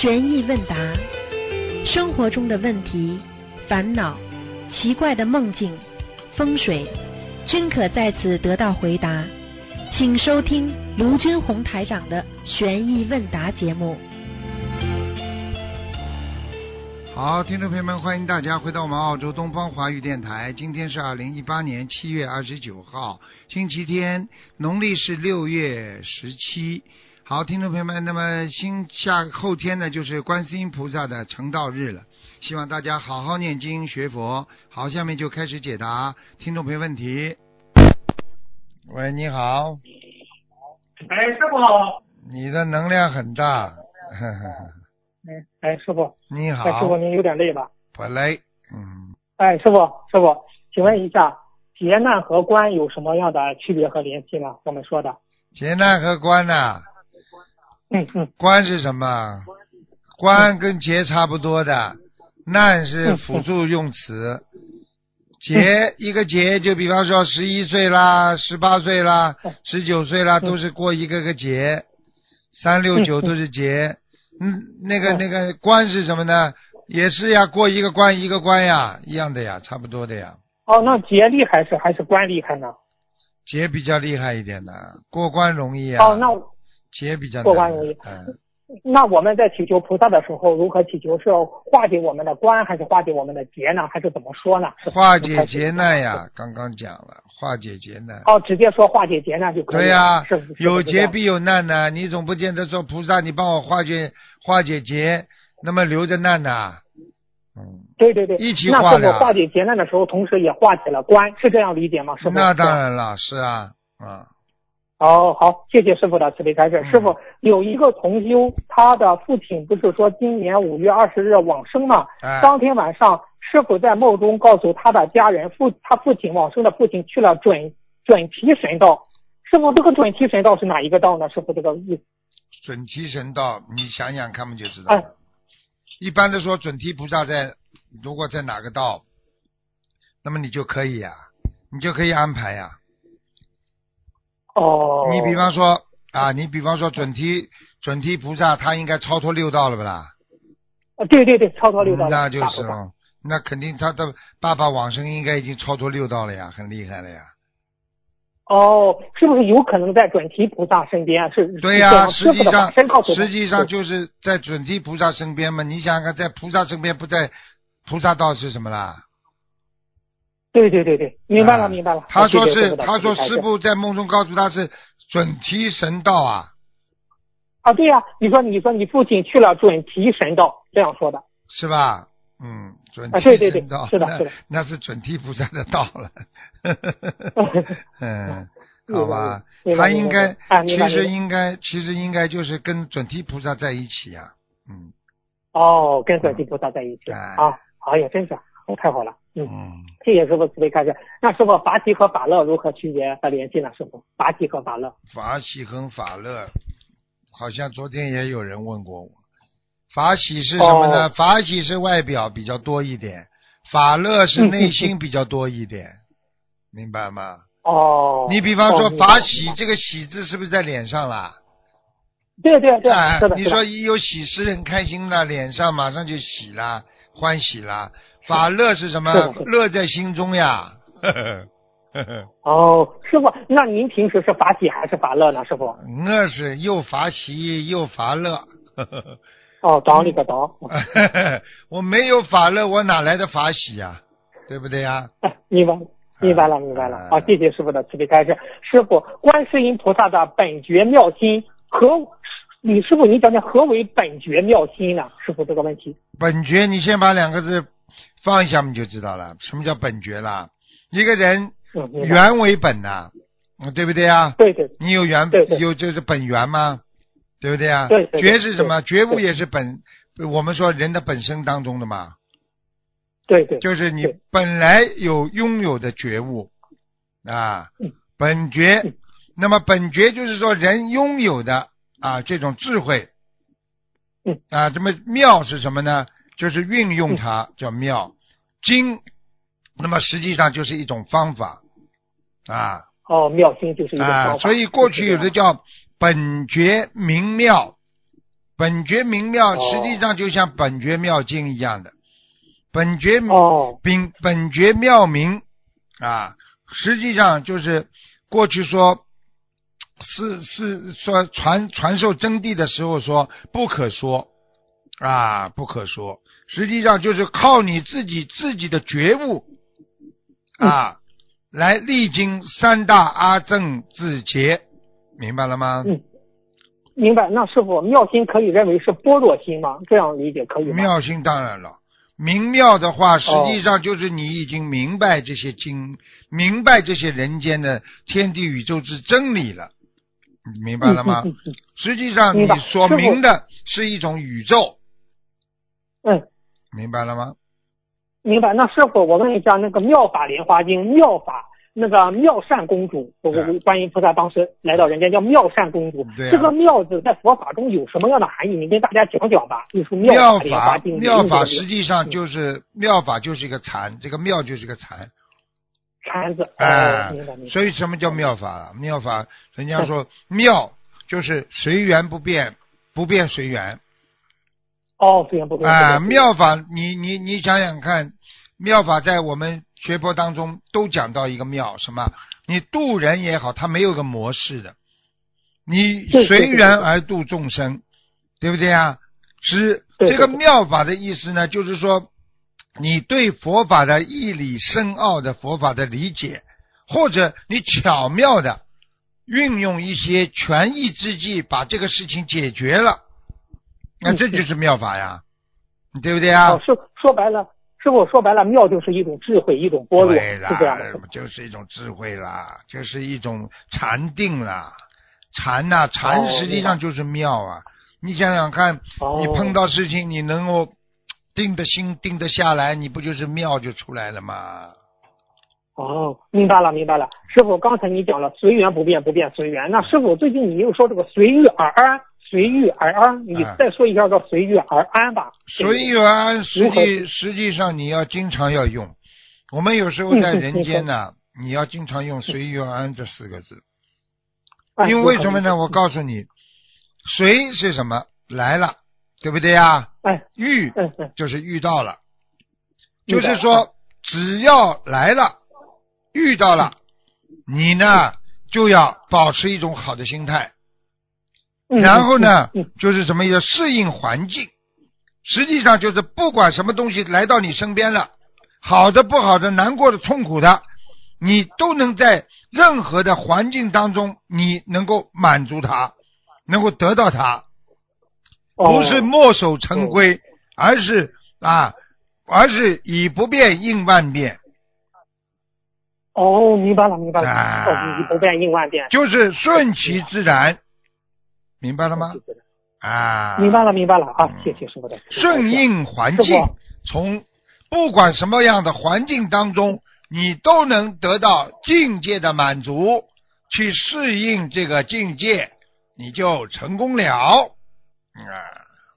悬疑问答，生活中的问题、烦恼、奇怪的梦境、风水，均可在此得到回答。请收听卢军红台长的悬疑问答节目。好，听众朋友们，欢迎大家回到我们澳洲东方华语电台。今天是二零一八年七月二十九号，星期天，农历是六月十七。好，听众朋友们，那么星下后天呢，就是观世音菩萨的成道日了。希望大家好好念经学佛。好，下面就开始解答听众朋友问题。喂，你好，哎，师傅好。你的能量很大。呵呵呵哎，哎，师傅，你好，哎，师傅您有点累吧？不累。嗯，哎，师傅，师傅，请问一下，劫难和关有什么样的区别和联系呢？我们说的，劫难和关呐、嗯嗯，关是什么？关跟劫差不多的，难是辅助用词。劫一个劫，就比方说十一岁啦、十八岁啦、十九岁啦，都是过一个个劫。三六九都是劫。嗯，那个嗯那个关是什么呢？也是呀，过一个关一个关呀，一样的呀，差不多的呀。哦，那劫厉害是还是关厉害呢？劫比较厉害一点的，过关容易啊。哦，那劫比较难过关容易嗯。那我们在祈求菩萨的时候，如何祈求？是化解我们的关，还是化解我们的劫呢？还是怎么说呢？是化解劫难呀，刚刚讲了，化解劫难。哦，直接说化解劫难就可以了。对呀、是是有劫必有难呢，你总不见得说菩萨，你帮我化解化解劫，那么留着难呢。嗯，对对对，一起化的师傅化解劫难的时候，同时也化解了关，是这样理解吗？师傅？那当然了，是啊，啊，哦，好，谢谢师傅的慈悲开示。嗯师傅有一个同修，他的父亲不是说今年五月二十日往生吗？哎，当天晚上，师傅在梦中告诉他的家人，父他父亲往生的父亲去了准准提神道。师傅，这个准提神道是哪一个道呢？师傅，这个意思？准提神道，你想想看，不就知道了。哎一般的说，准提菩萨在如果在哪个道，那么你就可以呀、你就可以安排呀、哦，你比方说啊，你比方说准提准提菩萨，他应该超脱六道了不啦？啊对对对，超脱六道那就是喽，那肯定他的爸爸往生应该已经超脱六道了呀，很厉害了呀。哦，是不是有可能在准提菩萨身边？是对呀、实际上实际上就是在准提菩萨身边嘛。你想想看，在菩萨身边不在菩萨道是什么啦？对对对对，明白了啊明白了。他说是他说师傅在梦中告诉他是准提神道啊，啊，对呀、你说你说你父亲去了准提神道，这样说的。是吧？嗯，准啊提神道，是的是的。那，那是准提菩萨的道了。嗯，好吧，他应该啊其实应该其实应该就是跟准提菩萨在一起呀、嗯。哦，跟准提菩萨在一起、哎。啊，哎呀，真是太好了，嗯，嗯，谢谢师傅慈悲开示。那师傅法喜和法乐如何区别和联系呢？师傅，法喜和法乐。法喜和法乐，好像昨天也有人问过我，法喜是什么呢？哦法喜是外表比较多一点，法乐是内心比较多一点，明白吗？哦，你比方说法喜这个喜字是不是在脸上啦？对对对，你说一有喜事很开心了，脸上马上就喜啦，欢喜啦。法乐是什么乐在心中呀。呵呵呵呵哦，师傅，那您平时是法喜还是法乐呢？师傅？我是又法喜又法乐。呵呵呵哦，懂你个懂，我没有法乐，我哪来的法喜呀？对不对呀？哎 明白。明白了，明白了。啊好，谢谢师傅的慈悲开示。师傅，观世音菩萨的本觉妙心何？李师傅，你讲讲何为本觉妙心呢？师傅这个问题。本觉，你先把两个字放一下，你就知道了。什么叫本觉啦？一个人嗯，明白。原为本呐、嗯对不对啊？对对你有原对对有就是本源吗？对不对啊？对对对觉是什么？觉悟也是本，我们说人的本身当中的嘛，对对，就是你本来有拥有的觉悟啊嗯，本觉嗯。那么本觉就是说人拥有的啊这种智慧嗯，啊，这么妙是什么呢？就是运用它叫妙，经，那么实际上就是一种方法啊哦，妙经就是一个方啊，法。所以过去有的叫本觉明妙本觉明妙哦实际上就像本觉妙经一样的，本觉哦，本本觉妙明啊，实际上就是过去说是是说传传授真谛的时候说不可说啊，不可说，实际上就是靠你自己自己的觉悟啊，来历经三大阿正自劫，明白了吗？嗯明白。那师傅，妙心可以认为是般若心吗？这样理解可以吗？妙心当然了，明妙的话，实哦际上就是你已经明白这些经，明白这些人间的天地宇宙之真理了，你明白了吗？嗯实际上你所明的是一种宇宙，嗯，明白了吗？明白。那师傅，我问一下，那个《妙法莲花经》妙法那个妙善公主，我我对观音菩萨当时来到人间叫妙善公主，对啊这个妙字在佛法中有什么样的含义？你跟大家讲讲吧。就是妙法莲花经，妙法实际上就是妙法就是一个禅，这个妙就是一个禅，禅字。哎。所以什么叫妙法啊？妙法，人家说妙就是随缘不变，不变随缘。哦，这样不对。啊，妙法，你你你想想看，妙法在我们学佛当中都讲到一个妙，什么？你渡人也好，它没有个模式的，你随缘而度众生，对不对啊？是这个妙法的意思呢，就是说你对佛法的义理深奥的佛法的理解，或者你巧妙的运用一些权宜之计，把这个事情解决了，那嗯这就是妙法呀，对不对啊？哦，说说白了，师傅说白了，妙就是一种智慧，一种波罗，对是这样的。就是一种智慧啦，就是一种禅定啦。禅呐、禅哦实际上就是妙啊。你想想看，哦你碰到事情，你能够定的心、定得下来，你不就是妙就出来了吗？哦，明白了，明白了。师傅，刚才你讲了随缘不变，不变随缘。那师傅最近你又说这个随遇而安，随遇而安，你啊再说一下叫随遇而安吧。随遇而安，实际实际上你要经常要用。我们有时候在人间呢，你要经常用“随遇而安”这四个字。哎因为为什么呢？我告诉你，随是什么？来了，对不对呀？哎，遇就是遇到了，就是说只要来了，遇到了，你呢就要保持一种好的心态，嗯然后呢就是什么要适应环境。实际上就是不管什么东西来到你身边了，好的、不好的、难过的、痛苦的，你都能在任何的环境当中，你能够满足它，能够得到它。哦不是墨守成规，而是啊，而是以不变应万变，哦，明白了，明白了。啊哦，以不变应万变。就是顺其自然，明白了吗？啊，明白了，明白了啊嗯！谢谢师傅的顺应环境，从不管什么样的环境当中，你都能得到境界的满足，去适应这个境界，你就成功了。啊，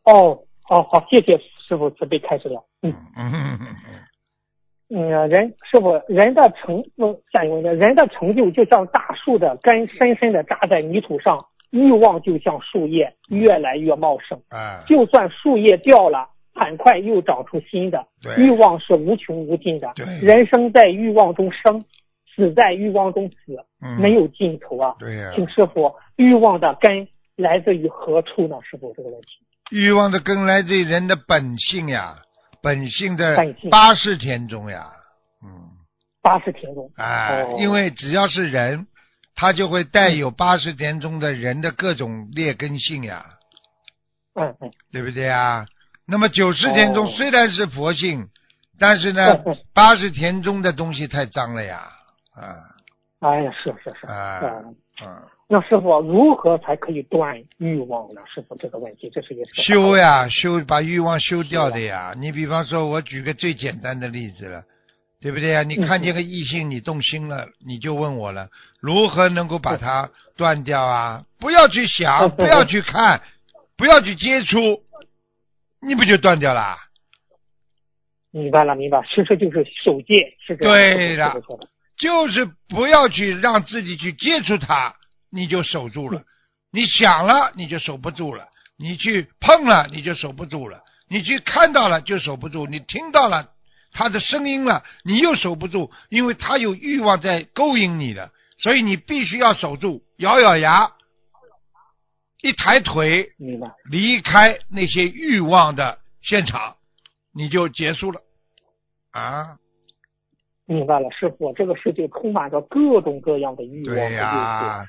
哦哦好，谢谢师傅慈悲开始了。嗯嗯嗯嗯嗯，人师傅人的成功下一个问题，人的成就就像大树的根深深的扎在泥土上，欲望就像树叶越来越茂盛。哎，就算树叶掉了，很快又长出新的。对欲望是无穷无尽的对，人生在欲望中生，死在欲望中死，嗯没有尽头啊！对呀、请师傅，欲望的根来自于何处呢？师傅这个问题。欲望的根来自于人的本性呀，本性的本性八识田中呀，嗯，八十田中。哎，哦因为只要是人，他就会带有八十田中的人的各种劣根性呀，嗯嗯，对不对啊？那么九十田中哦。虽然是佛性，但是呢八十田中的东西太脏了呀，啊。哎呀，是是是。啊嗯，啊，那师傅如何才可以断欲望呢？师傅这个问题，这是一个修。呀，修把欲望修掉的呀。你比方说，我举个最简单的例子了，对不对啊？你嗯看见个异性，你动心了，你就问我了，如何能够把它断掉啊？不要去想，嗯不要去看，不要去接触，你不就断掉了？明白了，明白，其实就是守戒，是这样。对的。就是不要去让自己去接触它，你就守住了。你想了，你就守不住了；你去碰了你就守不住了，你去看到了就守不住，你听到了他的声音了你又守不住，因为他有欲望在勾引你了，所以你必须要守住，咬咬牙，一抬腿。离开那些欲望的现场，你就结束了啊！明白了，师傅，这个世界充满着各种各样的欲望。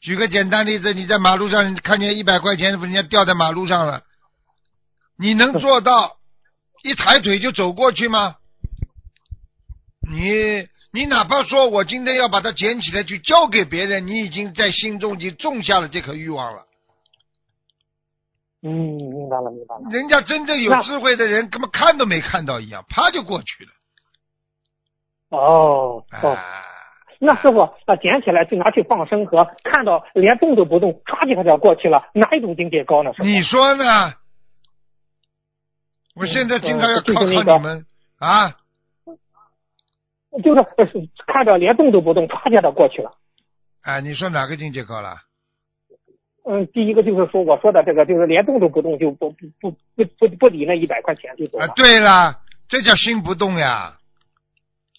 举个简单例子，你在马路上看见一百块钱，人家掉在马路上了，你能 做到一抬腿就走过去吗？你你哪怕说我今天要把它捡起来去交给别人，你已经在心中已经种下了这颗欲望了。嗯，明白了，明白了。人家真正有智慧的人，根本看都没看到一样，啪就过去了。哦哦，啊，那师傅，那捡起来就拿去放生和看到连动都不动，唰几下就过去了，哪一种境界高呢？你说呢？我现在经常要考考嗯就是那个你们啊！就是呃看着连动都不动，唰一下就过去了。啊，你说哪个境界高了？嗯，第一个就是说我说的这个，就是连动都不动，就不不不不不不理那一百块钱就走啊了。，对了，这叫心不动呀，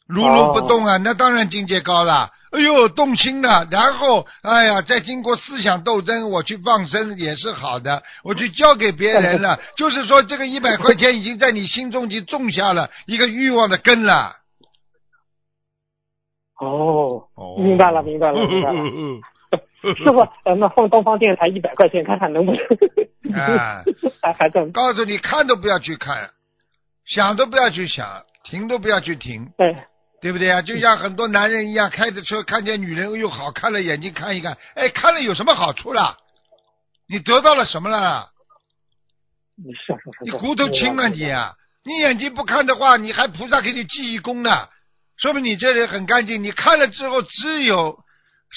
如如不动啊，那当然境界高了。哎呦，动心了，然后哎呀，再经过思想斗争，我去放生也是好的，我去交给别人了，就是说这个一百块钱已经在你心中已经种下了一个欲望的根了。哦，哦明白了，明白了，明白了。师傅，咱们放东方电台一百块钱，看看能不能啊 还还挣？告诉你，看都不要去看，想都不要去想，停都不要去停，对，对不对啊？就像很多男人一样，开着车看见女人，哎呦好看了，眼睛看一看，哎，看了有什么好处啦？你得到了什么了？你你骨头轻啊你啊！你眼睛不看的话，你还菩萨给你记一功呢，说明你这人很干净。你看了之后，只有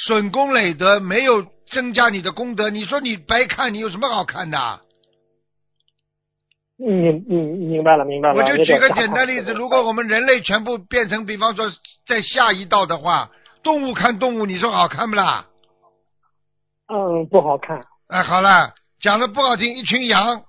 损功累德，没有增加你的功德。你说你白看，你有什么好看的？明明明白了，明白了。我就举个简单例子，如果我们人类全部变成，比方说在下一道的话，动物看动物，你说好看不啦？嗯不好看，哎，好了，讲的不好听，一群羊，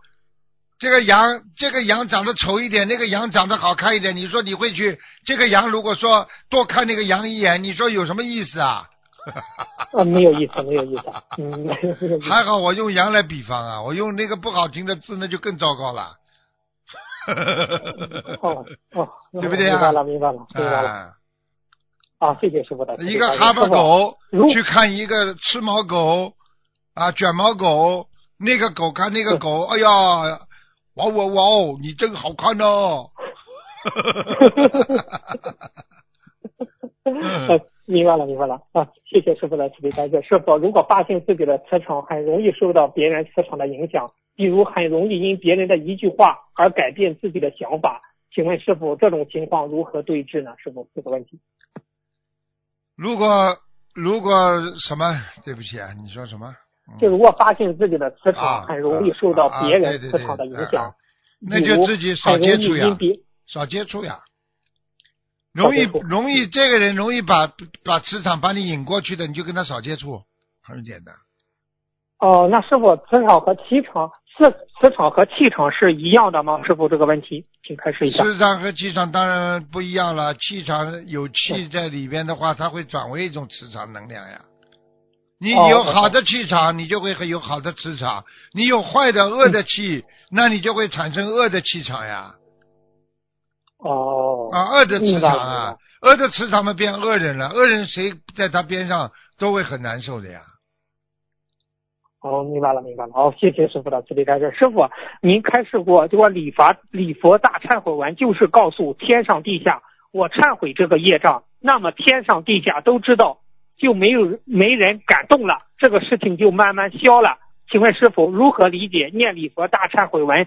这个羊这个羊长得丑一点，那个羊长得好看一点，你说你会去这个羊如果说多看那个羊一眼，你说有什么意思啊？啊，没有意思，没有意思，嗯，没有意思。还好我用羊来比方啊，我用那个不好听的字那就更糟糕了。哦哦，对不对啊明白了，明白了，明白了。啊，啊，谢谢师傅的一个哈巴狗去看一个吃毛狗啊，卷毛狗，那个狗看那个狗，哎呀，哇哇哇哦，你真好看哦。呃，明白了，明白了啊！谢谢师傅的慈悲开示。师傅，如果发现自己的磁场很容易受到别人磁场的影响，比如很容易因别人的一句话而改变自己的想法，请问师傅，这种情况如何对治呢？师傅，这个问题。如果如果什么？对不起啊，你说什么？嗯就如果发现自己的磁啊场很容易受到啊别人磁场的影响，啊那就自己少接触呀少接触呀，容易容易这个人容易把把磁场把你引过去的，你就跟他少接触，很简单。哦，那师傅，磁场和气场，磁磁场和气场是一样的吗？师傅，这个问题，请开始一下。磁场和气场当然不一样了，气场有气在里边的话，它会转为一种磁场能量呀。你哦有好的气场，你就会有好的磁场；你有坏的恶的气，那你就会产生恶的气场呀。哦，啊，恶的磁场啊，恶的磁场嘛变恶人了，恶人谁在他边上都会很难受的呀。哦，明白了，明白了。好，谢谢师傅的慈悲开示。师傅，您开示过，这个礼法礼佛大忏悔文就是告诉天上地下，我忏悔这个业障，那么天上地下都知道，就没有没人敢动了，这个事情就慢慢消了。请问师傅如何理解念礼佛大忏悔文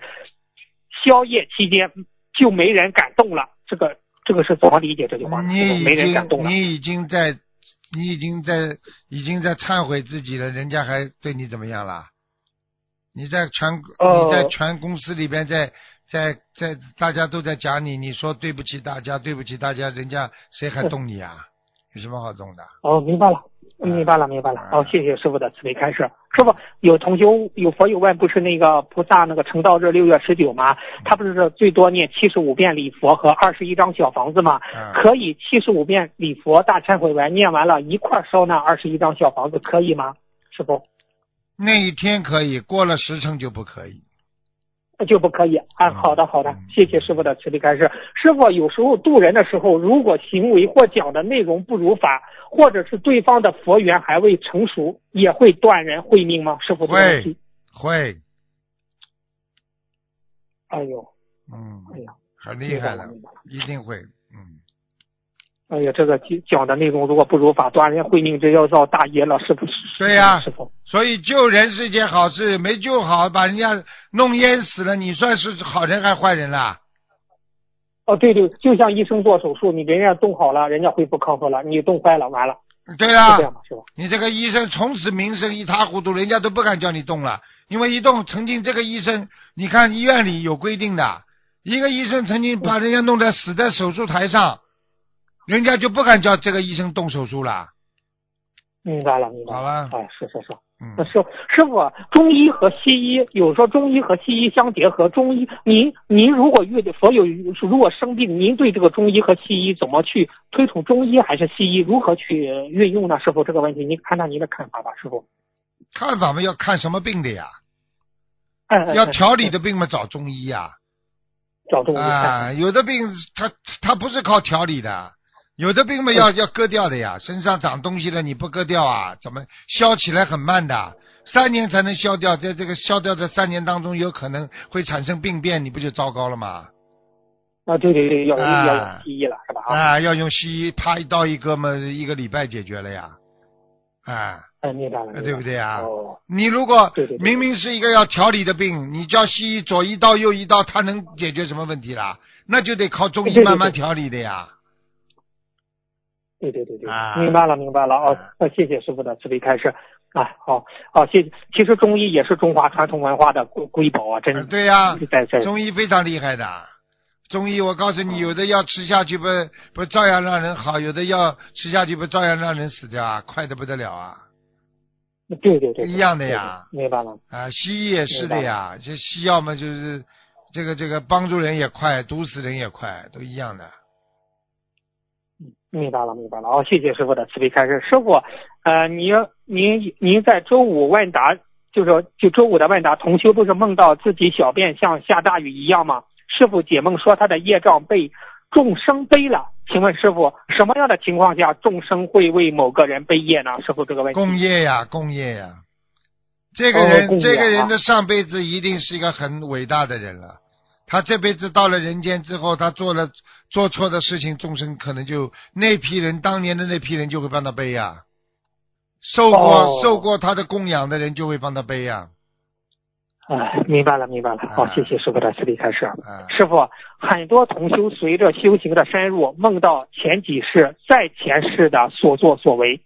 消业期间就没人敢动了？这个这个是怎么理解这句话？你已没人敢动了。经你已经在你已经在已经在忏悔自己了，人家还对你怎么样啦？你在全、哦你在全公司里边在在在大家都在讲你，你说对不起大家，对不起大家，人家谁还动你啊？有什么好动的？哦，明白了，明白了，明白了。哦，谢谢师傅的慈悲开示。师傅有同修有佛有问，不是那个菩萨那个成道日六月十九吗？他不是最多念七十五遍礼佛和二十一张小房子吗？可以七十五遍礼佛大忏悔文念完了，一块烧那二十一张小房子，可以吗？师傅？那一天可以，过了时辰就不可以。就不可以啊！好的，好的，谢谢师傅的慈悲开示。师傅有时候渡人的时候，如果行为或讲的内容不如法，或者是对方的佛缘还未成熟，也会断人慧命吗？师傅会会。哎呦，嗯，哎呀，很厉害了，一定会，嗯。哎呀，这个讲的内容如果不如法，断人慧命，这要造大业了，是不是？对呀，师傅。所以救人是件好事，没救好，把人家弄淹死了，你算是好人还坏人啦？哦，对对，就像医生做手术，你人家动好了，人家恢复康复了，你动坏了，完了。对呀，这是吧？你这个医生从此名声一塌糊涂，人家都不敢叫你动了，因为一动，曾经这个医生，你看医院里有规定的，一个医生曾经把人家弄在死在手术台上。人家就不敢叫这个医生动手术了。明白了，明白了。好了，哎，是是是，那师师傅，中医和西医有说中医和西医相结合。中医，您您如果遇所有如果生病，您对这个中医和西医怎么去推崇中医还是西医？如何去运用呢？师傅这个问题，您看看您的看法吧，师傅。看法嘛，要看什么病的呀？嗯要调理的病嘛，找中医呀。找中医啊，有的病他他不是靠调理的。有的病嘛要要割掉的呀，身上长东西了你不割掉啊，怎么消起来很慢的，三年才能消掉，在这个消掉这三年当中，有可能会产生病变，你不就糟糕了吗？啊，对对对，要要用西医了是吧？啊，要用西医，啪一刀一割嘛，一个礼拜解决了呀，啊，明白了，对不对啊？哦，你如果明明是一个要调理的病，你叫西医左一刀右一刀，他能解决什么问题啦？那就得靠中医慢慢调理的呀。对对对对对对对，明白了明白了哦，那谢谢师傅的慈悲开示啊，好，好谢谢。其实中医也是中华传统文化的瑰瑰宝啊，真的对呀，在在中医非常厉害的。中医我告诉你，有的药吃下去不不照样让人好，有的药吃下去不照样让人死掉啊，快的不得了啊。对对对，一样的呀，明白了。啊，西医也是的呀，这西药嘛就是这个这个帮助人也快，毒死人也快，都一样的。明白了，明白了。哦，谢谢师傅的慈悲开示。师傅，呃，您您您在周五问答，就是就周五的问答，同修不是梦到自己小便像下大雨一样吗？师傅解梦说他的业障被众生背了。请问师傅，什么样的情况下众生会为某个人背业呢？师傅这个问题。共业呀，共业呀。这个人，这个人的上辈子一定是一个很伟大的人了。他这辈子到了人间之后，他做了做错的事情，众生可能就那批人当年的那批人就会帮他背呀，受过受过他的供养的人就会帮他背呀。哎，明白了，明白了。好，谢谢师傅的慈悲开示。师傅，很多同修随着修行的深入，梦到前几世、在前世的所作所为，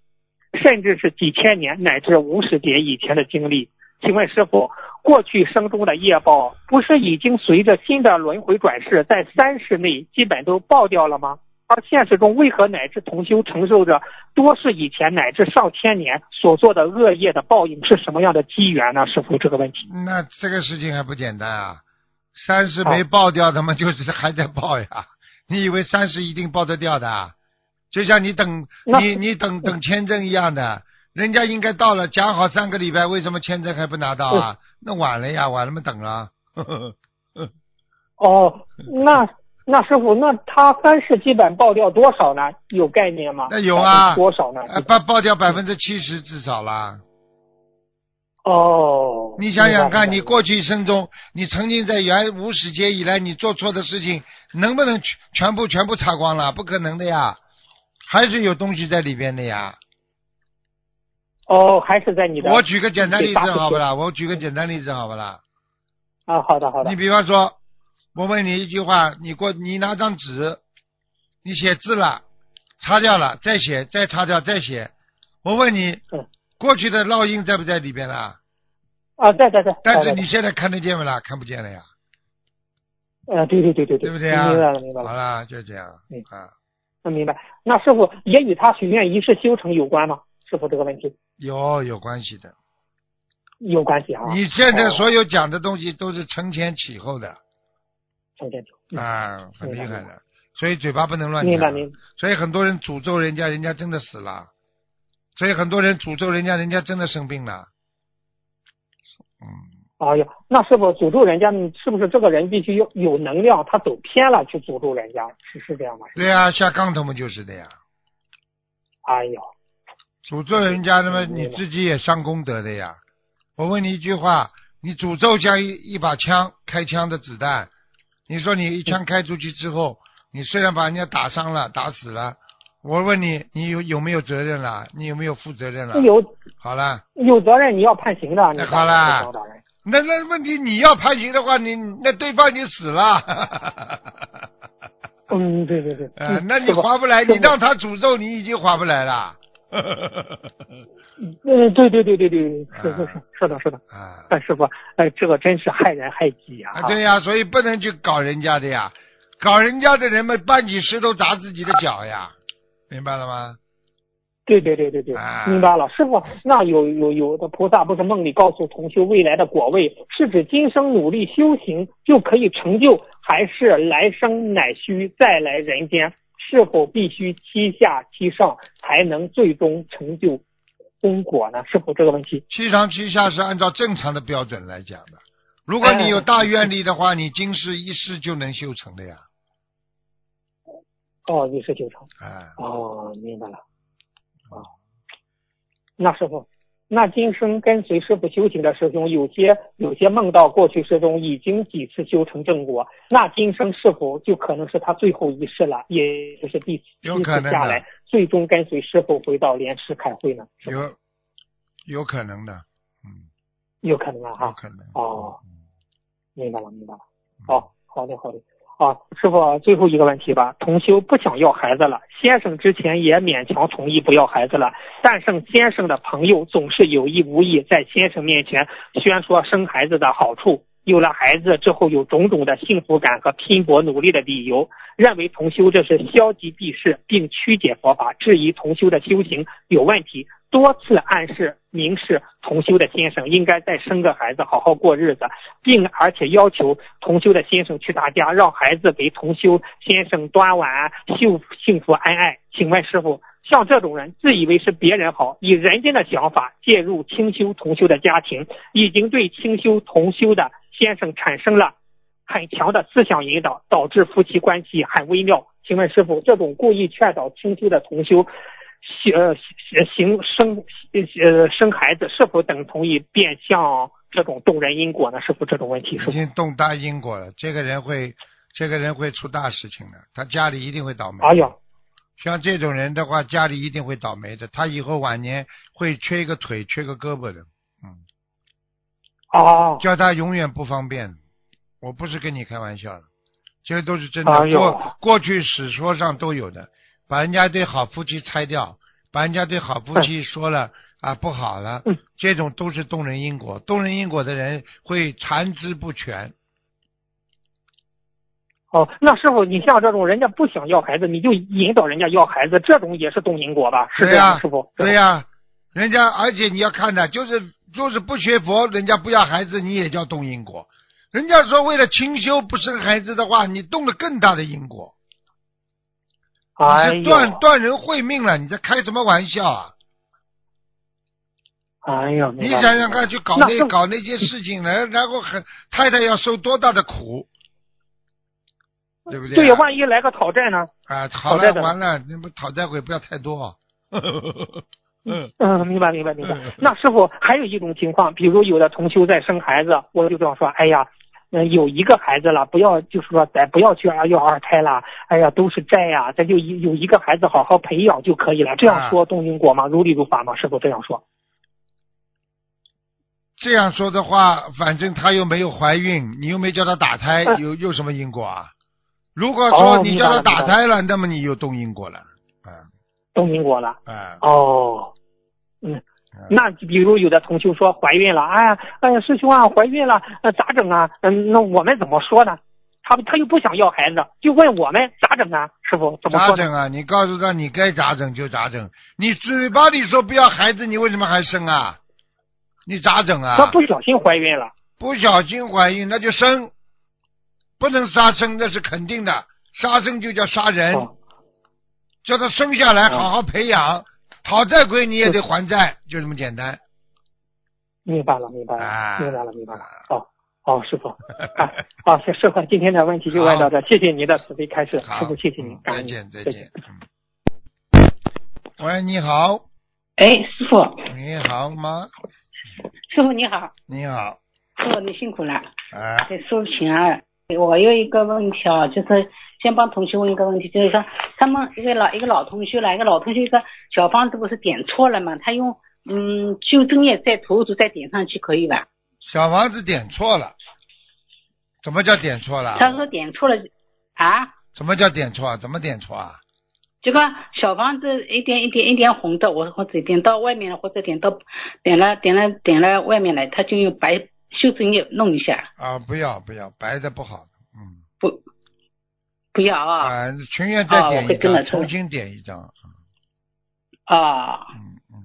甚至是几千年乃至五十劫以前的经历。请问师傅，过去生中的业报不是已经随着新的轮回转世，在三世内基本都爆掉了吗？而现实中为何乃至同修承受着多世以前乃至上千年所做的恶业的报应是什么样的机缘呢？师傅，这个问题。那这个事情还不简单啊！三世没爆掉的嘛，就是 还在爆呀。你以为三世一定爆得掉的？就像你等你你等等签证一样的。人家应该到了，讲好三个礼拜，为什么签证还不拿到啊？那晚了呀，晚了么等了。哦，那那师傅，那他三世基本爆掉多少呢？有概念吗？那有啊，多少呢？爆爆掉百分之七十至少啦。哦。你想想看，你过去一生中，你曾经在原无始劫以来你做错的事情，能不能全全部全部擦光了？不可能的呀，还是有东西在里边的呀。哦，还是在你的。我举个简单例子好不啦？我举个简单例子好不啦？啊，好的好的。你比方说，我问你一句话，你过你拿张纸，你写字了，擦掉了，再写，再擦掉，再写。我问你，过去的烙印在不在里边了？啊，在在在。但是你现在看得见不啦？看不见了呀。呃，对对对对对。对不对啊？明白了明白了。好了，就这样。啊。那，明白。那师傅也与他许愿仪式修成有关吗？师傅这个问题有有关系的。有关系啊。你现在哦所有讲的东西都是承前启后的承前启后。啊，很厉害的，所以嘴巴不能乱讲。明白明白。所以很多人诅咒人家，人家真的死了；所以很多人诅咒人家，人家真的生病了。嗯，哎呀，那是否诅咒人家，是不是这个人必须有有能量，他走偏了去诅咒人家？是是这样吗？对呀、下杠头嘛就是的呀。哎呀，诅咒人家，那么你自己也伤功德的呀。我问你一句话，你诅咒像一一把枪开枪的子弹，你说你一枪开出去之后，你虽然把人家打伤了、打死了，我问你，你有有没有责任了？你有没有负责任了？有好了，有责任你要判刑的，你哎好啦高大人。那那问题你要判刑的话，你那对方已经死了。嗯，对对对。呃，嗯 那你划不来，你让他诅咒你已经划不来了。嗯，对对对对对，是是啊是是的，是的。啊哎师傅，哎，这个真是害人害己啊！啊，对呀、所以不能去搞人家的呀，搞人家的人们搬起石头砸自己的脚呀，明白了吗？对对对对对啊，明白了。师傅，那有有有的菩萨不是梦里告诉同修未来的果位，是指今生努力修行就可以成就，还是来生乃需再来人间？是否必须七下七上才能最终成就功果呢？是否这个问题？七上七下是按照正常的标准来讲的。如果你有大愿力的话，你今世一世就能修成的呀。哦，一世九成。哎，哦，明白了。哦，那师傅，那今生跟随师傅修行的师兄，有些有些梦到过去师中已经几次修成正果，那今生是否就可能是他最后一世了，也就是第七有可能的次下来，最终跟随师傅回到莲池开会呢？有有可能的，嗯，有可能啊，有哈。可能。哦嗯，明白了，明白了。好，好的，好的。啊，师傅，最后一个问题吧。同修不想要孩子了，先生之前也勉强同意不要孩子了，但是先生的朋友总是有意无意在先生面前宣说生孩子的好处，有了孩子之后有种种的幸福感和拼搏努力的理由，认为同修这是消极避世，并曲解佛法，质疑同修的修行有问题，多次暗示明示同修的先生应该再生个孩子，好好过日子，并而且要求同修的先生去他家，让孩子给同修先生端碗，幸幸福恩爱。请问师傅，像这种人自以为是别人好，以人间的想法介入清修同修的家庭，已经对清修同修的先生产生了很强的思想引导，导致夫妻关系很微妙。请问师傅，这种故意劝导清修的同修，呃行生呃生孩子，是否等同于变相这种动人因果呢？师傅，这种问题是已经动大因果了，这个人会，这个人会出大事情的，他家里一定会倒霉。哎呀，像这种人的话，家里一定会倒霉的，他以后晚年会缺一个腿，缺个胳膊的，嗯，哦，叫他永远不方便。我不是跟你开玩笑的，这都是真的。哎过过去史说上都有的，把人家对好夫妻拆掉，把人家对好夫妻说了啊不好了嗯，这种都是动人因果。动人因果的人会残肢不全。哦，那师傅，你像这种人家不想要孩子，你就引导人家要孩子，这种也是动因果吧？是对这样，呀师傅？对呀、人家而且你要看的，就是就是不学佛，人家不要孩子，你也叫动因果。人家说为了清修不生孩子的话，你动了更大的因果，哎，断断人慧命了，你在开什么玩笑啊？哎呀，你想想看，去搞那那搞那些事情，然然后很太太要受多大的苦，对不对、对，万一来个讨债呢？啊，好讨债完了，那不讨债鬼不要太多。嗯，嗯，明白明白明白嗯。那师傅还有一种情况，比如有的同修在生孩子，我就这样说，哎呀，嗯，有一个孩子了，不要就是说咱不要去啊要二胎了，哎呀，都是债呀、咱就一有一个孩子好好培养就可以了。这样说动因果吗？如理如法吗？是否这样说？这样说的话，反正她又没有怀孕，你又没叫她打胎，嗯有有什么因果啊？如果说哦你叫她打胎了，那么你又动因果了，啊动因果了？啊。哦，嗯嗯。那比如有的同修说怀孕了，哎呀，哎呀，师兄啊，怀孕了，呃，咋整啊？嗯，那我们怎么说呢？他他又不想要孩子，就问我们咋整啊？师傅怎么说？咋整啊？你告诉他你该咋整就咋整。你嘴巴里说不要孩子，你为什么还生啊？你咋整啊？他不小心怀孕了，不小心怀孕那就生，不能杀生那是肯定的，杀生就叫杀人。哦叫他生下来哦好好培养，讨债归你也得还债，就这么简单。明白了，明白啊了，明白了，明白了。哦哦，师傅，啊，好，师师傅，今天的问题就问到这，谢谢您的慈悲开示，师傅，谢谢您再见，再再见。嗯。喂，你好，哎，师傅，你好吗？师傅你好，你好，师傅你辛苦了，哎，给师傅请安。我有一个问题啊，就是先帮同学问一个问题，就是说他们一个老一个老同学了，一个老同学一个小房子不是点错了嘛，他用嗯修正液再涂涂再点上去可以吧？小房子点错了，怎么叫点错了？他说点错了啊，什么叫点错？怎么点错啊？这个小房子一点一点一点红的，我或者点到外面了，或者点到点了点了点了外面来，他就用白修正液弄一下，啊，不要不要，白的不好，嗯，不不要啊。啊，情愿再啊点一张，重新点一张，啊。嗯嗯，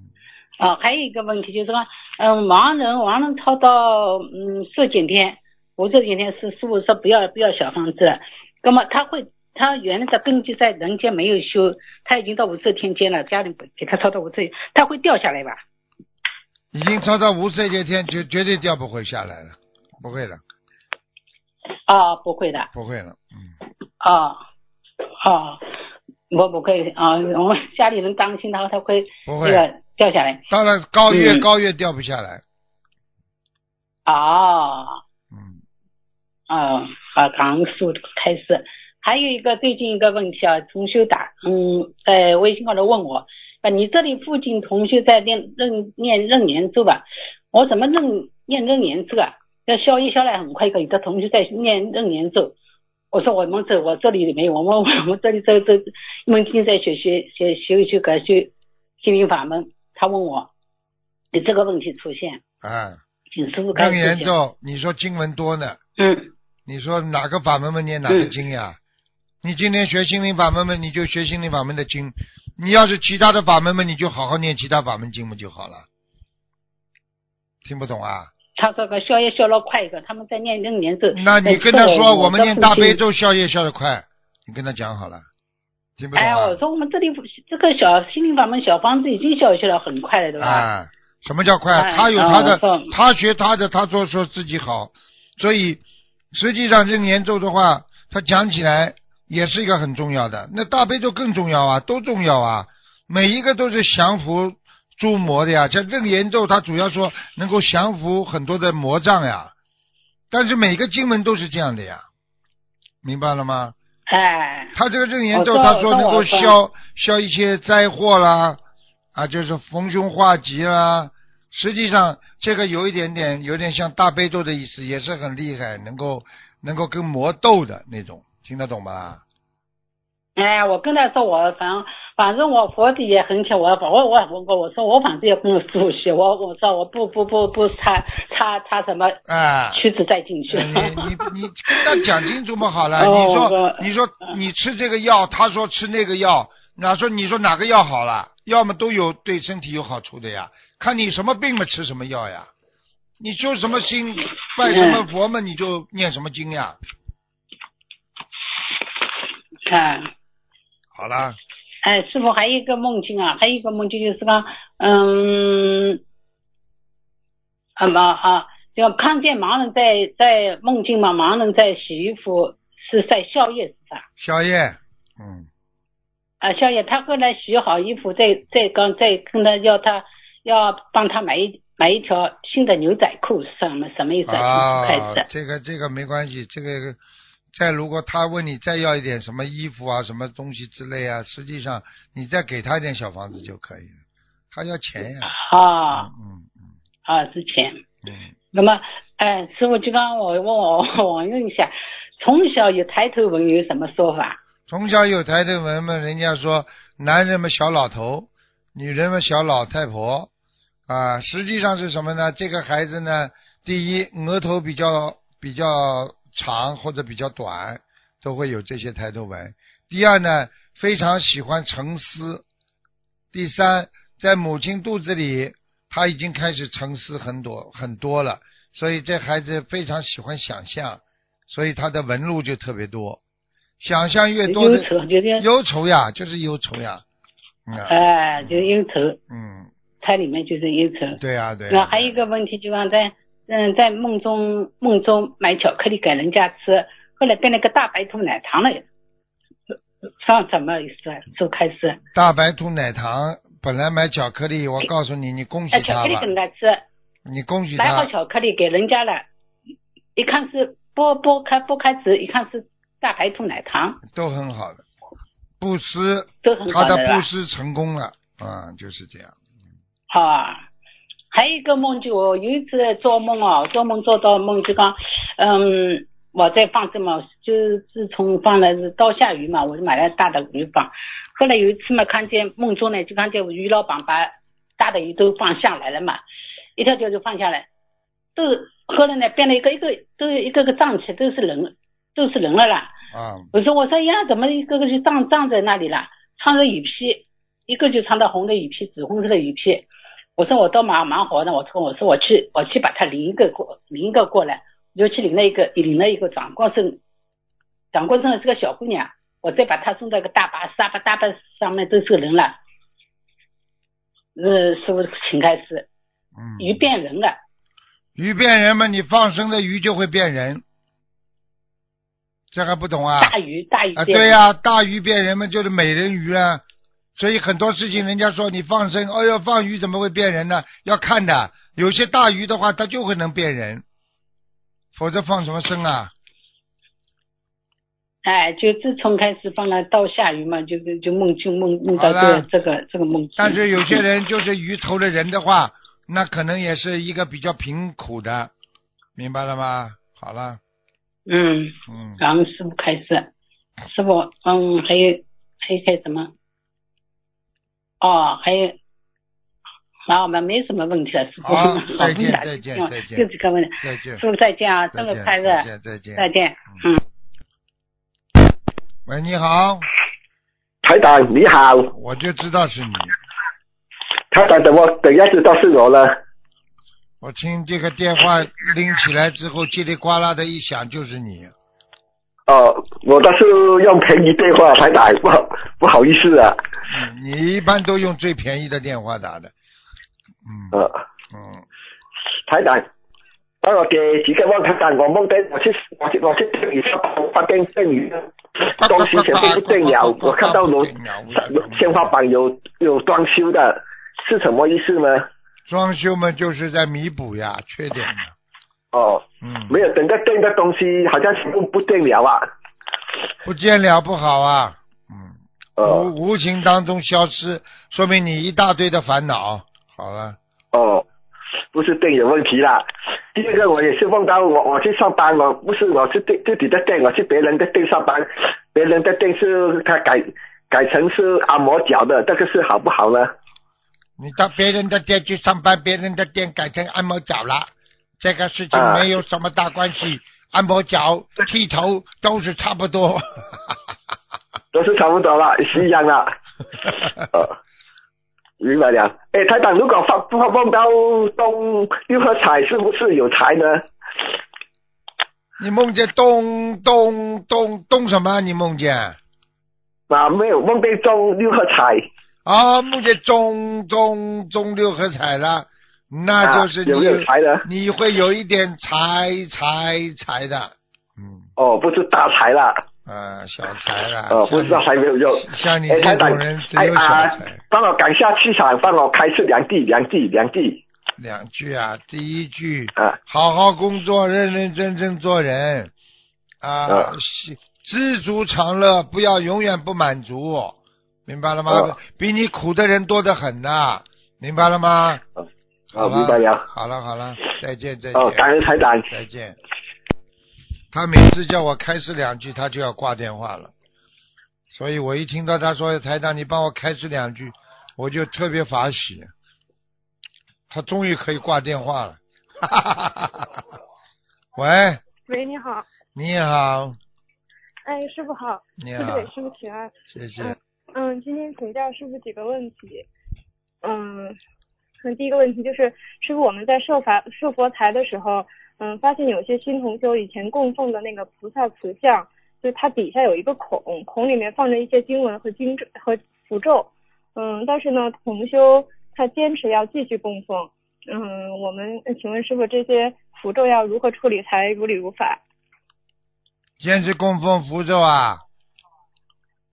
啊，还有一个问题就是说，嗯，盲人盲人超到嗯十几天，我这几天是师傅说不要不要小房子。了，那么他会他原来的根基在人间没有修，他已经到五十天间了，家里不给他超到五十，他会掉下来吧？已经超到无色界天，绝绝对掉不回下来了，不会了，啊，不会的，不会了，嗯，啊啊，我不会啊，我们家里人担心他，他会不会，这个掉下来当然高越嗯高越掉不下来，啊。嗯，啊，好，感恩师傅的开始。还有一个最近一个问题啊，同学打嗯在微信高头问我，啊，你这里附近同学在念认念认年咒吧？我怎么认念认年咒啊？要消一消来很快，有的同学在念认年咒。我说我们这我这里没有，我们我们这里这这因为今天在学学学学学个学心灵法门，他问我你这个问题出现，啊，请师傅开更。严重，你说经文多呢，嗯你说哪个法门嘛念哪个经呀？你今天学心灵法门嘛，你就学心灵法门的经；你要是其他的法门嘛，你就好好念其他法门经不就好了。听不懂啊？他这个消业消了快一个，他们在念任年咒。那你跟他说，我们念大悲咒。咒消业消得快，你跟他讲好了。听不懂哎，啊？我说我们这里这个小心灵法门小房子已经消消了很快了，对吧？啊，什么叫快？哎他有他的他学他的，他做说自己好，所以实际上任言咒的话，他讲起来也是一个很重要的。那大悲咒更重要啊，都重要啊，每一个都是降服诸魔的呀。像任言咒，它主要说能够降服很多的魔障呀，但是每个经文都是这样的呀，明白了吗？哎，他这个任言咒，他说能够消消一些灾祸啦，啊，就是逢凶化吉啦。实际上，这个有一点点，有点像大悲咒的意思，也是很厉害，能够能够跟魔斗的那种，听得懂吧？哎，我跟他说我反正反正我佛底也很巧，我我我我我说我反正要跟师傅学，我我说我不不不不插插插什么啊，曲子再进去。你你你跟他讲清楚嘛好了，哦你说你说你吃这个药，他说吃那个药，哪说你说哪个药好了？要么都有对身体有好处的呀，看你什么病嘛吃什么药呀。你修什么心拜什么佛嘛，你就念什么经呀。啊。好了，哎，师傅还有一个梦境啊，还有一个梦境就是讲，嗯，啊嘛啊，就看见盲人在在梦境嘛，盲人在洗衣服，是在宵夜是吧？宵夜，嗯，啊，宵夜，他后来洗好衣服，再再刚再跟他要他要帮他买一买一条新的牛仔裤，什么什么意思啊？这个这个没关系，这个再如果他问你再要一点什么衣服啊、什么东西之类啊，实际上你再给他一点小房子就可以了。他要钱呀，啊嗯嗯啊，是钱。嗯那么，哎，师傅，就刚我问我我问一下，从小有抬头纹有什么说法？从小有抬头纹嘛，人家说男人嘛小老头，女人嘛小老太婆啊。实际上是什么呢？这个孩子呢，第一额头比较比较长或者比较短，都会有这些抬头纹。第二呢，非常喜欢沉思。第三，在母亲肚子里，他已经开始沉思很多很多了，所以这孩子非常喜欢想象，所以他的纹路就特别多。想象越多的忧愁呀，就是忧愁呀。嗯啊，哎，就是忧愁，嗯，它里面就是忧愁。对呀、对呀、那还有一个问题，就放在嗯在梦中梦中买巧克力给人家吃，后来变了个大白兔奶糖了，上什么意思啊？就开始？大白兔奶糖本来买巧克力，我告诉你，你恭喜哎巧克力给，人家吃，你恭喜他。买好，巧克力给人家了，一看是剥剥开剥开纸，一看是大白兔奶糖，都很好的。布施，都很好的好的布施成功了，啊，就是这样。啊，还有一个梦，就我有一次做梦啊，做梦做到梦就讲，嗯，我在放生嘛，就是自从放了是刀下鱼嘛，我就买了大的鱼放。后来有一次嘛，看见梦中呢，就看见鱼老板把大的鱼都放下来了嘛，一条条就放下来，都后来呢变了一个一个都一个个胀起，都是人，都是人了啦。啊，我说我说呀，怎么一个个就胀胀在那里了？穿着雨披，一个就穿到红的雨披，紫红色的雨披。我说我倒蛮蛮好的，我说我说我去我去把他领一个过领一个过来，我就去领了一个领了一个长光生，长光生是个小姑娘，我再把她送到一个大巴沙巴大巴上面都是个人了。呃，师傅请开始，嗯，鱼变人了，鱼变人嘛，你放生的鱼就会变人，这还不懂啊？大鱼大鱼啊，对呀、大鱼变人嘛，就是美人鱼啊。所以很多事情，人家说你放生，哎呦，放鱼怎么会变人呢？要看的，有些大鱼的话，它就会能变人，否则放什么生啊？哎，就自从开始放了到下雨嘛，就就就梦就梦梦到这个这个这个梦。但是有些人就是鱼投了人的话，那可能也是一个比较贫苦的，明白了吗？好了，嗯，嗯，然后师傅开始，师傅，嗯，还有还有还有什么？哦，还有，那，我们没什么问题了，师傅。好 好再见再见再见就这个问题。再见师，傅再见啊，生日快乐再，见，再见。再见。嗯。喂，你好，台长你好，我就知道是你，台长等我等一下知道是我了？我听这个电话拎起来之后，叽里呱啦的一响，就是你。哦，我都是用便宜电话，台打不好不好意思啊。嗯，你一般都用最便宜的电话打的。嗯呃，嗯，台长，帮我给几个梦，台长，我梦见我去我去我去电雨上发电电雨，东西全部不见了，我看到楼天花板有有装修的，是什么意思呢？装修嘛，就是在弥补呀，缺点嘛。哦，嗯，没有整个店的东西好像全部不见了啊。不见了不好啊。嗯，哦无无形当中消失，说明你一大堆的烦恼。好了，哦，不是店有问题啦。第二个，我也是梦到我我去上班，我不是我是店自己的店，我去别人的店上班，别人的店是他改改成是按摩脚的，这个是好不好呢？你到别人的店去上班，别人的店改成按摩脚了，这个事情啊没有什么大关系。按摩脚、剃头都是差不多。都是差不多了，是一样啦。呃，明白了。哎，台长，如果发发梦到中六合彩，是不是有财呢？你梦见东东东东什么？你梦见啊，没有梦见中六合彩，啊？梦见中中中六合彩了，那就是你、啊有没有财的？你会有一点财财财的，嗯哦，不是大财啦，啊小财了。哦，不知道还没有用。像你这种人，只有小哎啊财。，帮我赶下气场，帮我开出两句，两句，两句两句啊，第一句啊。好好工作，认认真真做人啊啊，知足常乐，不要永远不满足，明白了吗？啊比你苦的人多得很呐，明白了吗？啊好明白了好了好了，再见再哦，感见恩台长。再见。他每次叫我开始两句，他就要挂电话了，所以我一听到他说台长，你帮我开始两句，我就特别法喜。他终于可以挂电话了。喂，喂，你好，你好，哎，师傅好，你好师傅，给师傅请安。谢谢。嗯，今天请教师傅几个问题。嗯，嗯，第一个问题就是，师傅我们在设法设佛台的时候，嗯，发现有些新同修以前供奉的那个菩萨瓷像，就是它底下有一个孔，孔里面放着一些经文和经咒和符咒。嗯，但是呢，同修他坚持要继续供奉。嗯，我们请问师傅，这些符咒要如何处理才如理如法？坚持供奉符咒啊？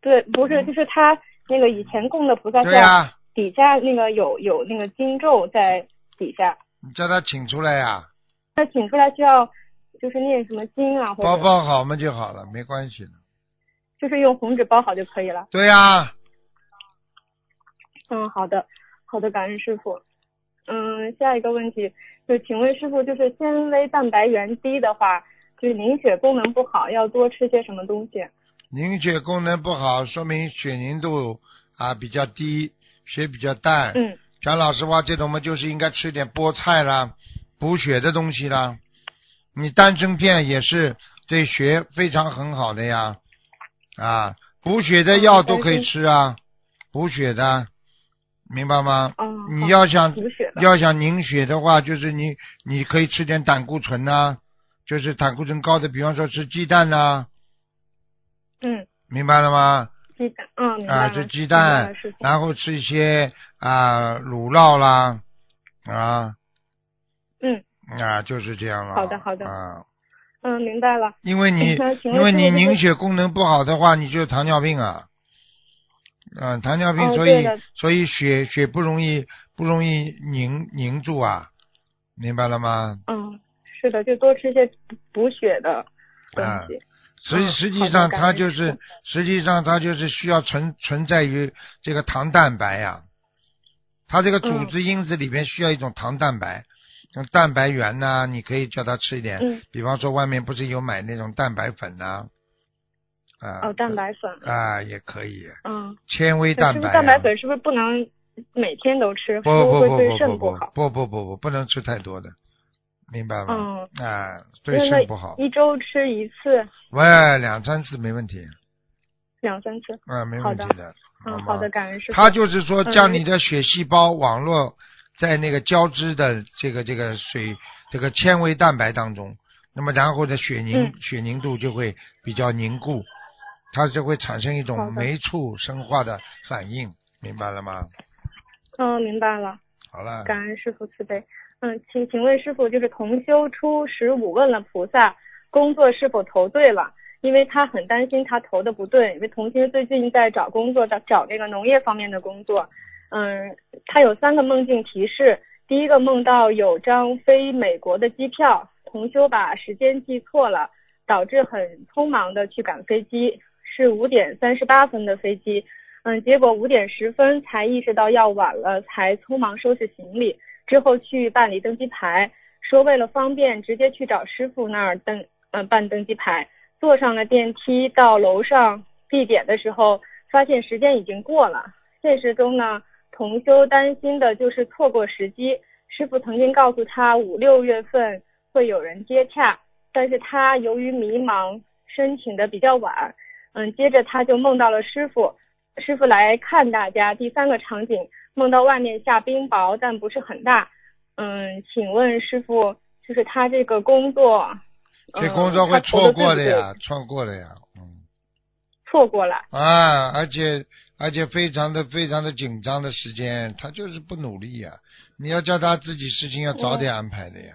对，不是，就是他那个以前供的菩萨对呀、像底下那个有有那个经咒在底下，你叫他请出来呀、那请出来需要就是念什么经啊，或包者包好嘛就好了，没关系的。就是用红纸包好就可以了。对呀、嗯，好的，好的，感恩师傅。嗯，下一个问题就请问师傅，就是纤维蛋白原低的话，就是凝血功能不好，要多吃些什么东西？凝血功能不好，说明血凝度啊比较低，血比较淡。嗯讲老实话，这种嘛就是应该吃点菠菜啦，补血的东西啦。你丹参片也是对血非常很好的呀，啊，补血的药都可以吃啊，补血的，明白吗？嗯，你要想。要想凝血的话，就是你你可以吃点胆固醇呐、就是胆固醇高的，比方说吃鸡蛋呐、嗯，明白了吗？鸡蛋，嗯，啊，了。吃鸡蛋。然后吃一些啊乳酪啦，啊嗯啊就是这样了。好的好的啊，嗯，明白了。因为你 因为你凝血功能不好的话，你就糖尿病啊。嗯，糖尿病，所以哦所以血血不容易不容易凝凝住啊，明白了吗？嗯，是的，就多吃些补补血的东啊西。实嗯实际上它就是实际上它就是需要存存在于这个糖蛋白呀、它这个组嗯织因子里面需要一种糖蛋白，像蛋白源呐、你可以叫它吃一点，嗯，比方说外面不是有买那种蛋白粉呐、啊，哦，蛋白粉。啊也可以，嗯，纤维那是不蛋白、蛋白粉是不是不能每天都吃？不不不不？不不不不不能吃太多的，明白吗？嗯，啊，对肾不好，一周吃一次，喂，两三次没问题，两三次。啊，没问题的，嗯，好的，感恩师傅。他就是说嗯将你的血细胞网络在那个交织的这个这个水这个纤维蛋白当中，那么然后的血凝、嗯。血凝度就会比较凝固，它就会产生一种酶促生化的反应，明白了吗？嗯，明白了，好了，感恩师傅慈悲。嗯，请请问师傅，就是同修初十五问了菩萨，工作是否投对了？因为他很担心他投的不对，因为同修最近在找工作，找找这个农业方面的工作。嗯，他有三个梦境提示，第一个梦到有张飞美国的机票，同修把时间记错了，导致很匆忙的去赶飞机，是五点三十八分的飞机。嗯，结果五点十分才意识到要晚了，才匆忙收拾行李，之后去办理登机牌，说为了方便直接去找师傅那儿登，嗯、办登机牌。坐上了电梯到楼上地点的时候，发现时间已经过了。现实中呢，同修担心的就是错过时机。师傅曾经告诉他五六月份会有人接洽，但是他由于迷茫，申请的比较晚。嗯，接着他就梦到了师傅，师傅来看大家。第三个场景，梦到外面下冰雹，但不是很大。嗯，请问师傅，就是他这个工作，这嗯工作会错过的呀，错过的呀，嗯。错过了。啊，而且而且非常的非常的紧张的时间，他就是不努力呀。你要叫他自己事情要早点安排的呀。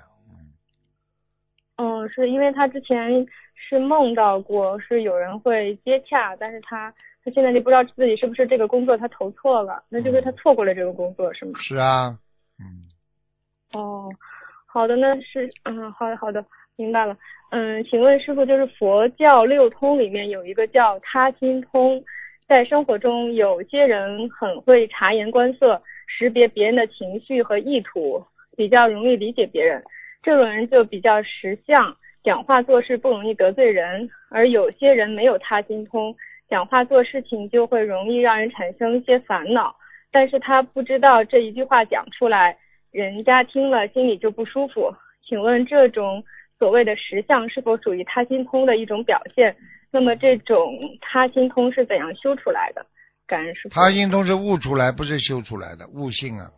嗯，是因为他之前是梦到过是有人会接洽，但是他他现在就不知道自己是不是这个工作他投错了，那就是他错过了这个工作是吗？是啊，嗯，哦，好的，那是嗯，好的好的，明白了。嗯，请问师傅，就是佛教六通里面有一个叫他心通，在生活中有些人很会察言观色，识别别人的情绪和意图，比较容易理解别人。这种人就比较识相，讲话做事不容易得罪人；而有些人没有他心通，讲话做事情就会容易让人产生一些烦恼。但是他不知道这一句话讲出来，人家听了心里就不舒服。请问这种所谓的实相是否属于他心通的一种表现？那么这种他心通是怎样修出来的？感恩师傅。他心通是悟出来，不是修出来的，悟性啊。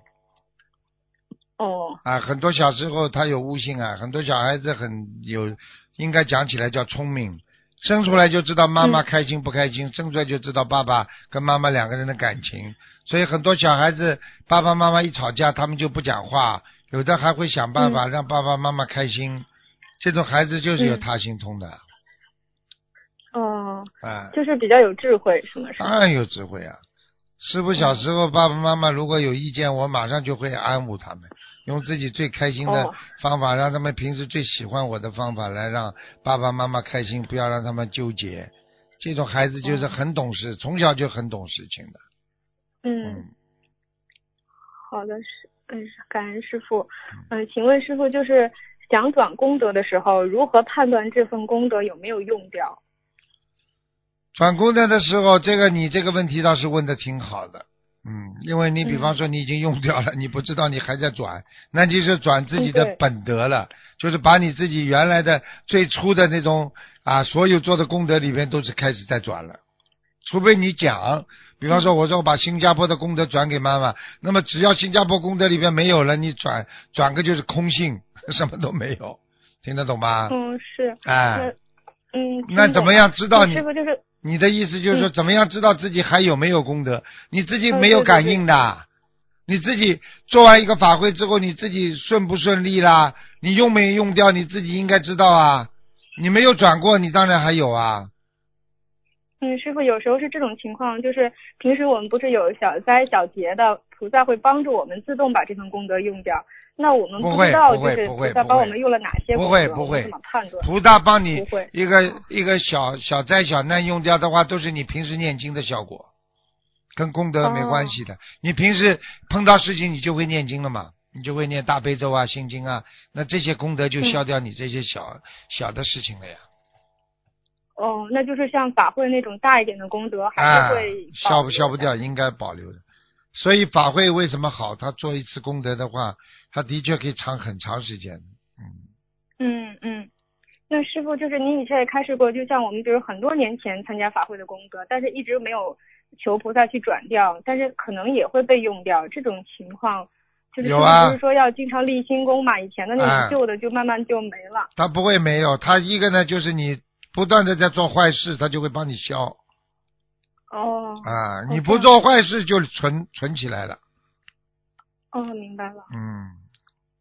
哦。啊，很多小时候他有悟性啊，很多小孩子很有，应该讲起来叫聪明，生出来就知道妈妈开心不开心，生出来就知道爸爸跟妈妈两个人的感情，所以很多小孩子爸爸妈妈一吵架，他们就不讲话，有的还会想办法让爸爸妈妈开心，这种孩子就是有他心通的。哦。啊。就是比较有智慧，是吗？当然有智慧啊！师傅小时候爸爸妈妈如果有意见，我马上就会安抚他们。用自己最开心的方法，让他们平时最喜欢我的方法来让爸爸妈妈开心，不要让他们纠结。这种孩子就是很懂事，从小就很懂事情的。嗯，好的，是嗯，感恩师傅。嗯，请问师傅，就是想转功德的时候，如何判断这份功德有没有用掉？转功德的时候，这个你这个问题倒是问的挺好的。嗯，因为你比方说你已经用掉了，你不知道你还在转，那就是转自己的本德了，就是把你自己原来的最初的那种啊，所有做的功德里面都是开始在转了。除非你讲，比方说我说我把新加坡的功德转给妈妈，那么只要新加坡功德里面没有了，你转转个就是空性，什么都没有，听得懂吗？嗯，是。哎。嗯。那怎么样知道你？师傅就是。你的意思就是说，怎么样知道自己还有没有功德？你自己没有感应的，你自己做完一个法会之后，你自己顺不顺利啦？你用没用掉？你自己应该知道啊。你没有转过，你当然还有啊。嗯，师傅，有时候是这种情况，就是平时我们不是有小灾小劫的，菩萨会帮助我们自动把这份功德用掉。那我们不知道就是菩萨帮我们用了哪些不会不会怎么判断？菩萨帮你一个一个小小灾小难用掉的话，都是你平时念经的效果，跟功德没关系的。你平时碰到事情你就会念经了嘛，你就会念大悲咒啊、心经啊，那这些功德就消掉你这些小小的事情了呀。哦，那就是像法会那种大一点的功德，还是会消不消不掉，应该保留的。所以法会为什么好？他做一次功德的话。他的确可以长很长时间，嗯嗯嗯，那师傅就是您以前也开始过，就像我们比如很多年前参加法会的功德，但是一直没有求菩萨去转掉，但是可能也会被用掉，这种情况就是不是说要经常立新功嘛？以前的那种旧的就慢慢就没了。他不会没有，他一个呢就是你不断的在做坏事，他就会帮你消。哦。啊，你不做坏事就存存起来了。哦，明白了。嗯。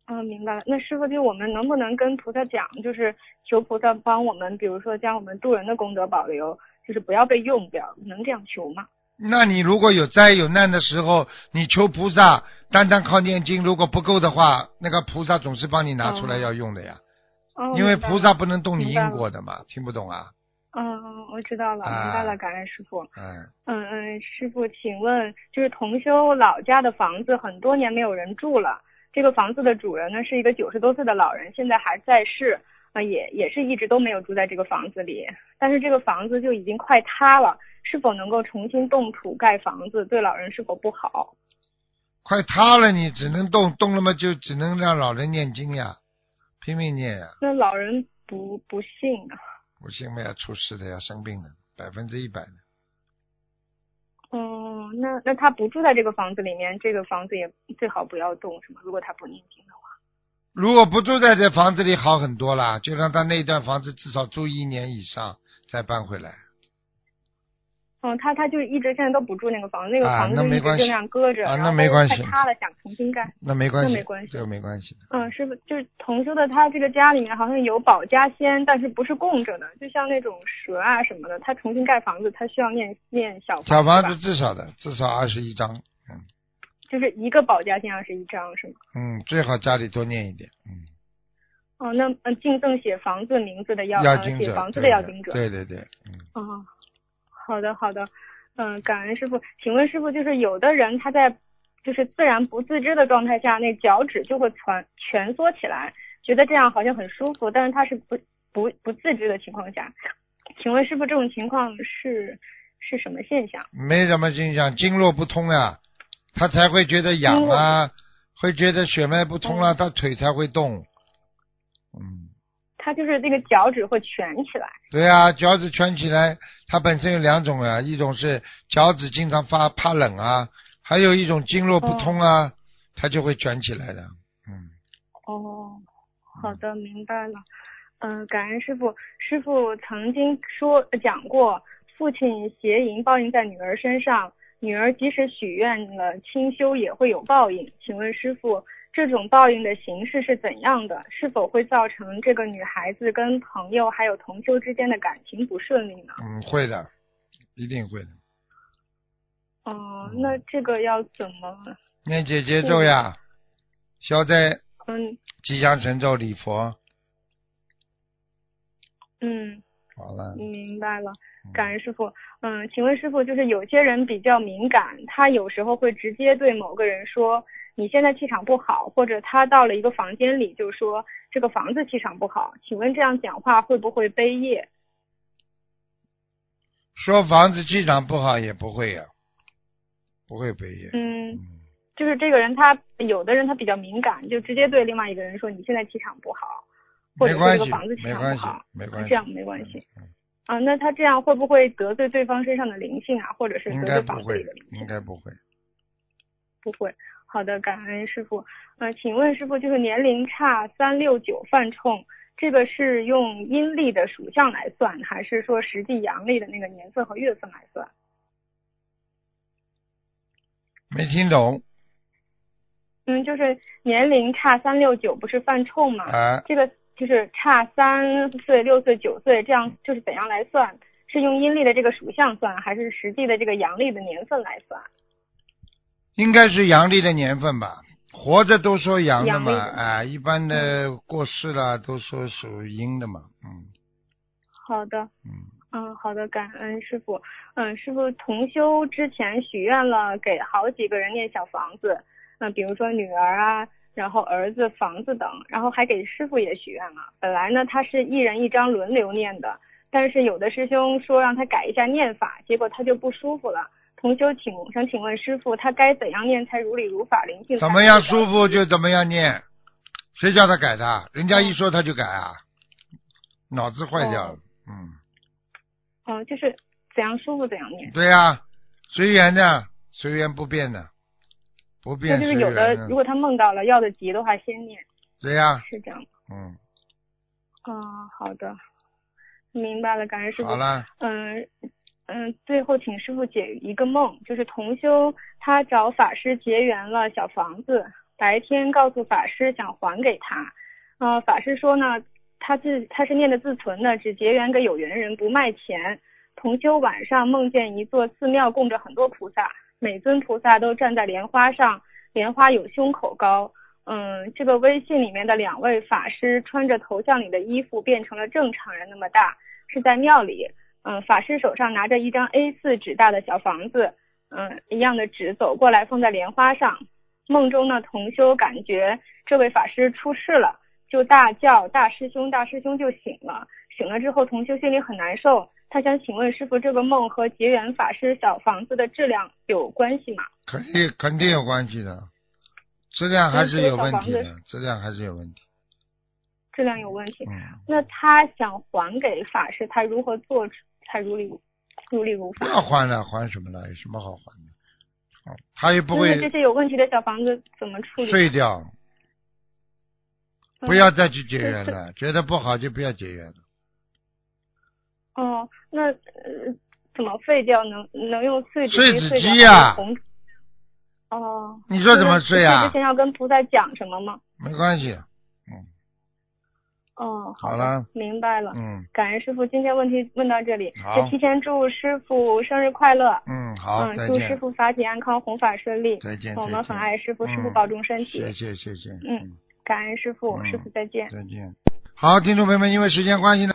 嗯，明白了。那师傅，就我们能不能跟菩萨讲，就是求菩萨帮我们，比如说将我们渡人的功德保留，就是不要被用掉，能这样求吗？那你如果有灾有难的时候，你求菩萨，单单靠念经如果不够的话，那个菩萨总是帮你拿出来要用的呀。哦。因为菩萨不能动你因果的嘛，听不懂啊？嗯，我知道了，明白了，感恩师傅。嗯。嗯嗯，师傅，请问，就是同修老家的房子很多年没有人住了。这个房子的主人呢是一个九十多岁的老人，现在还在世，啊，也也是一直都没有住在这个房子里，但是这个房子就已经快塌了，是否能够重新动土盖房子，对老人是否不好？快塌了，你只能动，动了嘛就只能让老人念经呀，拼命念呀。那老人不不信啊？不信嘛要出事的，要生病的，百分之一百的。哦，那那他不住在这个房子里面，这个房子也最好不要动，是吗？如果他不念经的话，如果不住在这房子里好很多啦，就让他那段房子至少住一年以上，再搬回来。嗯，他他就一直现在都不住那个房子，那个房子就一直就那样搁着，然后太塌了，想重新盖。那没关系，那没关系，这个没关系。嗯，师傅就是同修的，他这个家里面好像有保家仙，但是不是供着的，就像那种蛇啊什么的。他重新盖房子，他需要念念小小房子，至少的至少二十一张，嗯。就是一个保家仙二十一张是吗？嗯，最好家里多念一点，嗯。哦，那嗯，敬赠写房子名字的要写房子的要精者，对对对，嗯。哦，好的好的。嗯，感恩师傅，请问师傅，就是有的人他在就是自然不自知的状态下，那脚趾就会蜷蜷缩起来，觉得这样好像很舒服，但是他是不不不自知的情况下，请问师傅这种情况是是什么现象？没什么现象，经络不通啊，他才会觉得痒啊，会觉得血脉不通啊，他腿才会动。嗯。他就是那个脚趾会蜷起来。对啊，脚趾蜷起来，它本身有两种啊，一种是脚趾经常发怕冷啊，还有一种经络不通啊，它就会卷起来的。嗯，哦，好的，明白了。嗯、感恩师傅。师傅曾经说讲过，父亲邪淫报应在女儿身上，女儿即使许愿了清修也会有报应。请问师傅，这种报应的形式是怎样的？是否会造成这个女孩子跟朋友还有同修之间的感情不顺利呢？嗯，会的，一定会的。哦、那这个要怎么？念姐姐咒呀，消灾嗯吉祥神咒礼佛，嗯。好了。明白了，感恩师傅。嗯，请问师傅，就是有些人比较敏感，他有时候会直接对某个人说你现在气场不好，或者他到了一个房间里就说这个房子气场不好。请问这样讲话会不会背业？说房子气场不好也不会呀、不会背业。嗯，嗯，就是这个人他有的人他比较敏感，就直接对另外一个人说你现在气场不好，或者是没关系这个房子，气场不好，，没关系。这样没关系。嗯。啊，那他这样会不会得罪对方身上的灵性啊，或者是应得罪房子该不会里的灵，性？应该不会。不会。好的，感恩师傅。呃，请问师傅，就是年龄差三六九犯冲，这个是用阴历的属相来算，还是说实际阳历的那个年份和月份来算？没听懂嗯，就是年龄差三六九，不是犯冲吗？啊？这个就是差三岁、六岁、九岁，这样就是怎样来算？是用阴历的这个属相算，还是实际的这个阳历的年份来算？应该是阳历的年份吧？活着都说阳的嘛，啊，一般的过世了都说属阴的嘛，嗯好的。嗯。嗯，好的，感恩师傅。嗯，师傅同修之前许愿了，给好几个人念小房子，嗯，比如说女儿啊，然后儿子、房子等，然后还给师傅也许愿了。本来呢，他是一人一张轮流念的，但是有的师兄说让他改一下念法，结果他就不舒服了。同修请想请问师傅，他该怎样念才如理如法、灵性？怎么样舒服就怎么样念，谁叫他改的？人家一说他就改啊，脑子坏掉了。哦嗯，嗯，就是怎样舒服怎样念。对呀、随缘的，随缘不变的，不变随就是有的，缘如果他梦到了要的急的话，先念，对呀、是这样。嗯，啊，好的，明白了，感恩师傅。好了，嗯嗯，最后请师傅解一个梦，就是同修他找法师结缘了小房子，白天告诉法师想还给他，呃，法师说呢，他自他是念的自存的，只结缘给有缘人，不卖钱。同修晚上梦见一座寺庙供着很多菩萨，每尊菩萨都站在莲花上，莲花有胸口高。嗯，这个微信里面的两位法师穿着头像里的衣服，变成了正常人那么大，是在庙里。嗯，法师手上拿着一张 A4 纸大的小房子，嗯，一样的纸走过来放在莲花上。梦中呢，同修感觉这位法师出事了，就大叫大师兄，大师兄就醒了。醒了之后，同修心里很难受，他想请问师傅，这个梦和结缘法师小房子的质量有关系吗？肯定肯定有关系的，质量还是有问题质量还是有问题。质量有问题。嗯，那他想还给法师，他如何做才如理如理如法不？要还了，还什么了？有什么好还的？哦他也不会那这些有问题的小房子怎么处理？碎掉，嗯不要再去结缘了。觉得不好就不要结缘了。哦，那呃怎么废掉？能能用碎纸机碎哦，你说怎么碎碎啊之前要跟菩萨讲什么吗？没关系，哦，好了明白了。嗯感恩师傅，今天问题问到这里，好就提前祝师傅生日快乐。嗯，好，嗯，祝师，傅法体安康，弘法顺利。再见，我们很爱师傅，师傅嗯保重身体。谢谢谢谢，嗯感恩师傅，嗯师傅再见。再见。好，听众朋友们，因为时间关系呢。